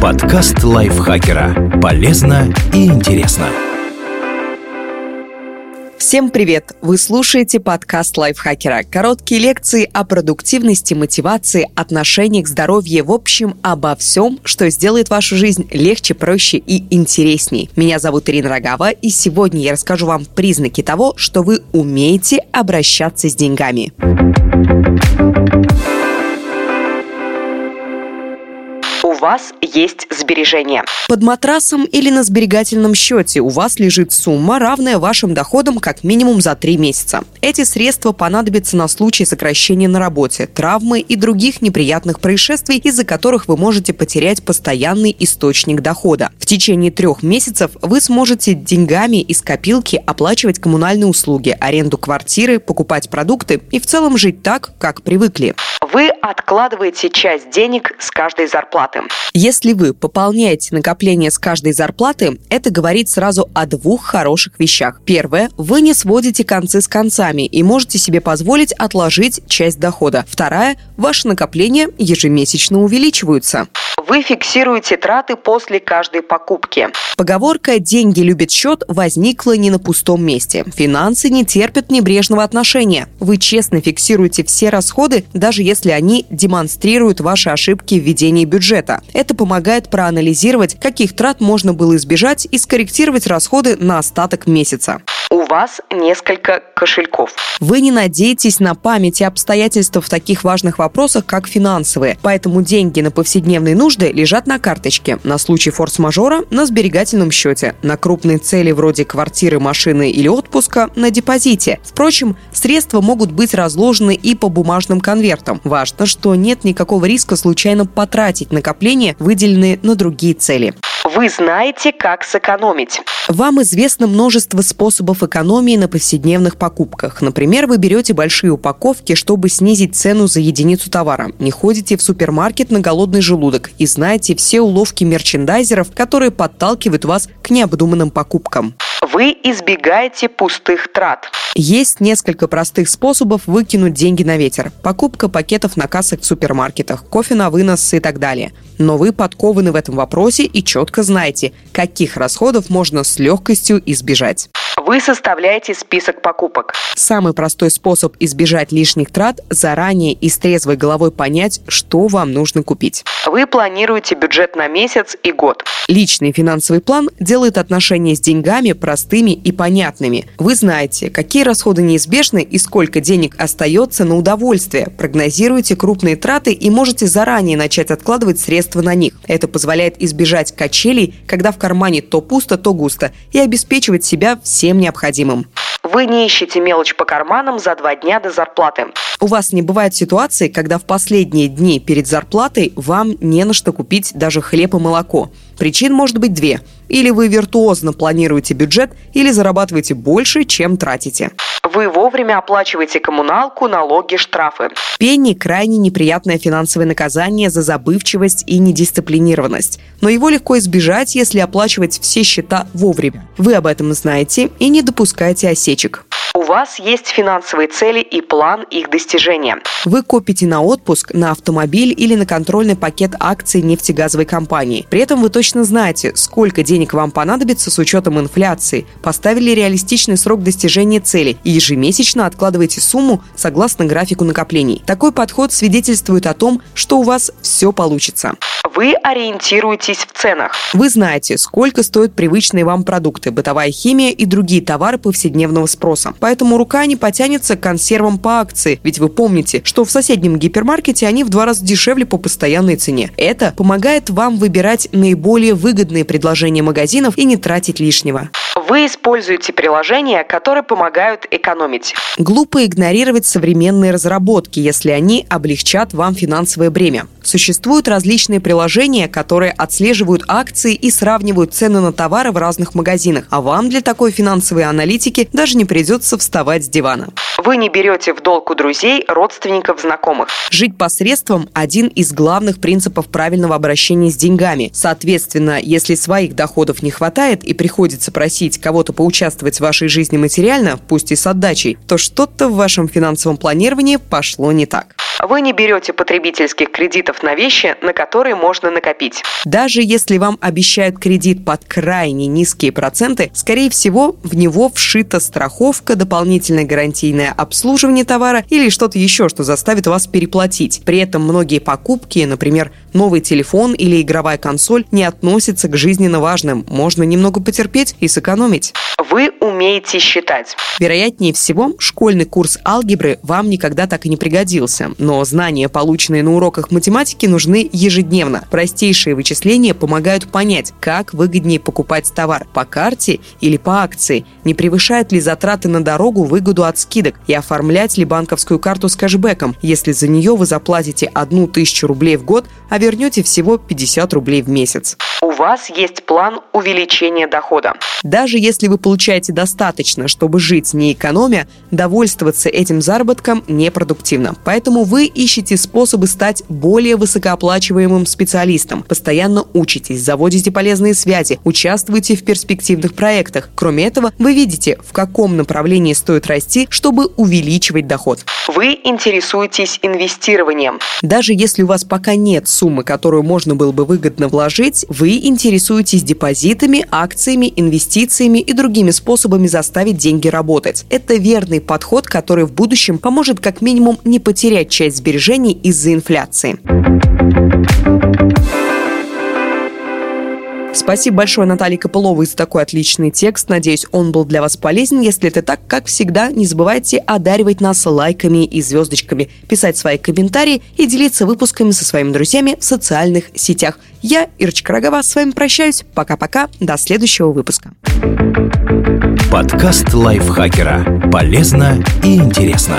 Подкаст лайфхакера. Полезно и интересно. Всем привет! Вы слушаете подкаст лайфхакера. Короткие лекции о продуктивности, мотивации, отношениях, здоровье, в общем, обо всем, что сделает вашу жизнь легче, проще и интересней. Меня зовут Ирина Рогава, и сегодня я расскажу вам признаки того, что вы умеете обращаться с деньгами. Вас есть сбережения. Под матрасом или на сберегательном счете у вас лежит сумма, равная вашим доходам как минимум за три месяца. Эти средства понадобятся на случай сокращения на работе, травмы и других неприятных происшествий, из-за которых вы можете потерять постоянный источник дохода. В течение трех месяцев вы сможете деньгами из копилки оплачивать коммунальные услуги, аренду квартиры, покупать продукты и в целом жить так, как привыкли. Откладываете часть денег с каждой зарплаты. Если вы пополняете накопление с каждой зарплаты, это говорит сразу о двух хороших вещах. Первое, вы не сводите концы с концами и можете себе позволить отложить часть дохода. Вторая, ваши накопления ежемесячно увеличиваются. Вы фиксируете траты после каждой покупки. Поговорка «деньги любят счет» возникла не на пустом месте. Финансы не терпят небрежного отношения. Вы честно фиксируете все расходы, даже если они демонстрируют ваши ошибки в ведении бюджета. Это помогает проанализировать, каких трат можно было избежать и скорректировать расходы на остаток месяца у вас несколько кошельков. Вы не надеетесь на память и обстоятельства в таких важных вопросах, как финансовые, поэтому деньги на повседневные нужды лежат на карточке, на случай форс-мажора – на сберегательном счете, на крупные цели вроде квартиры, машины или отпуска – на депозите. Впрочем, средства могут быть разложены и по бумажным конвертам. Важно, что нет никакого риска случайно потратить накопления, выделенные на другие цели. Вы знаете, как сэкономить. Вам известно множество способов экономии на повседневных покупках. Например, вы берете большие упаковки, чтобы снизить цену за единицу товара. Не ходите в супермаркет на голодный желудок и знаете все уловки мерчендайзеров, которые подталкивают вас к необдуманным покупкам. Вы избегаете пустых трат. Есть несколько простых способов выкинуть деньги на ветер. Покупка пакетов на кассах в супермаркетах, кофе на вынос и так далее. Но вы подкованы в этом вопросе и четко знаете, каких расходов можно с легкостью избежать. Вы составляете список покупок. Самый простой способ избежать лишних трат – заранее и с трезвой головой понять, что вам нужно купить. Вы планируете бюджет на месяц и год. Личный финансовый план делает отношения с деньгами простыми и понятными. Вы знаете, какие расходы неизбежны и сколько денег остается на удовольствие. Прогнозируете крупные траты и можете заранее начать откладывать средства на них. Это позволяет избежать качелей, когда в кармане то пусто, то густо, и обеспечивать себя всем всем необходимым. Вы не ищете мелочь по карманам за два дня до зарплаты. У вас не бывает ситуации, когда в последние дни перед зарплатой вам не на что купить даже хлеб и молоко. Причин может быть две. Или вы виртуозно планируете бюджет, или зарабатываете больше, чем тратите. Вы вовремя оплачиваете коммуналку, налоги, штрафы. Пенни – крайне неприятное финансовое наказание за забывчивость и недисциплинированность. Но его легко избежать, если оплачивать все счета вовремя. Вы об этом знаете и не допускаете осечек. У вас есть финансовые цели и план их достижения. Вы копите на отпуск, на автомобиль или на контрольный пакет акций нефтегазовой компании. При этом вы точно знаете, сколько денег вам понадобится с учетом инфляции, поставили реалистичный срок достижения цели и ежемесячно откладываете сумму согласно графику накоплений. Такой подход свидетельствует о том, что у вас все получится. Вы ориентируетесь в ценах. Вы знаете, сколько стоят привычные вам продукты, бытовая химия и другие товары повседневного спроса поэтому рука не потянется к консервам по акции, ведь вы помните, что в соседнем гипермаркете они в два раза дешевле по постоянной цене. Это помогает вам выбирать наиболее выгодные предложения магазинов и не тратить лишнего. Вы используете приложения, которые помогают экономить. Глупо игнорировать современные разработки, если они облегчат вам финансовое бремя. Существуют различные приложения, которые отслеживают акции и сравнивают цены на товары в разных магазинах, а вам для такой финансовой аналитики даже не придется вставать с дивана. Вы не берете в долг у друзей, родственников, знакомых. Жить посредством – один из главных принципов правильного обращения с деньгами. Соответственно, если своих доходов не хватает и приходится просить кого-то поучаствовать в вашей жизни материально, пусть и с отдачей, то что-то в вашем финансовом планировании пошло не так. Вы не берете потребительских кредитов на вещи, на которые можно накопить. Даже если вам обещают кредит под крайне низкие проценты, скорее всего, в него вшита страховка, дополнительное гарантийное обслуживание товара или что-то еще, что заставит вас переплатить. При этом многие покупки, например, новый телефон или игровая консоль, не относятся к жизненно важным. Можно немного потерпеть и сэкономить. Вы умеете считать. Вероятнее всего, школьный курс алгебры вам никогда так и не пригодился. Но знания, полученные на уроках математики, нужны ежедневно. Простейшие вычисления помогают понять, как выгоднее покупать товар по карте или по акции, не превышают ли затраты на дорогу выгоду от скидок и оформлять ли банковскую карту с кэшбэком, если за нее вы заплатите одну тысячу рублей в год, а вернете всего 50 рублей в месяц. У вас есть план увеличения дохода. Даже если вы получаете достаточно, чтобы жить не экономя, довольствоваться этим заработком непродуктивно. Поэтому вы ищете способы стать более высокооплачиваемым специалистом, постоянно учитесь, заводите полезные связи, участвуете в перспективных проектах. Кроме этого, вы видите, в каком направлении стоит расти, чтобы увеличивать доход. Вы интересуетесь инвестированием. Даже если у вас пока нет суммы, которую можно было бы выгодно вложить, вы интересуетесь депозитами, акциями, инвестициями и другими способами заставить деньги работать. Это верный подход, который в будущем поможет как минимум не потерять часть сбережений из-за инфляции. Спасибо большое Наталье Копыловой за такой отличный текст. Надеюсь, он был для вас полезен. Если это так, как всегда, не забывайте одаривать нас лайками и звездочками, писать свои комментарии и делиться выпусками со своими друзьями в социальных сетях. Я, Ирочка Рогова, с вами прощаюсь. Пока-пока. До следующего выпуска. Подкаст лайфхакера. Полезно и интересно.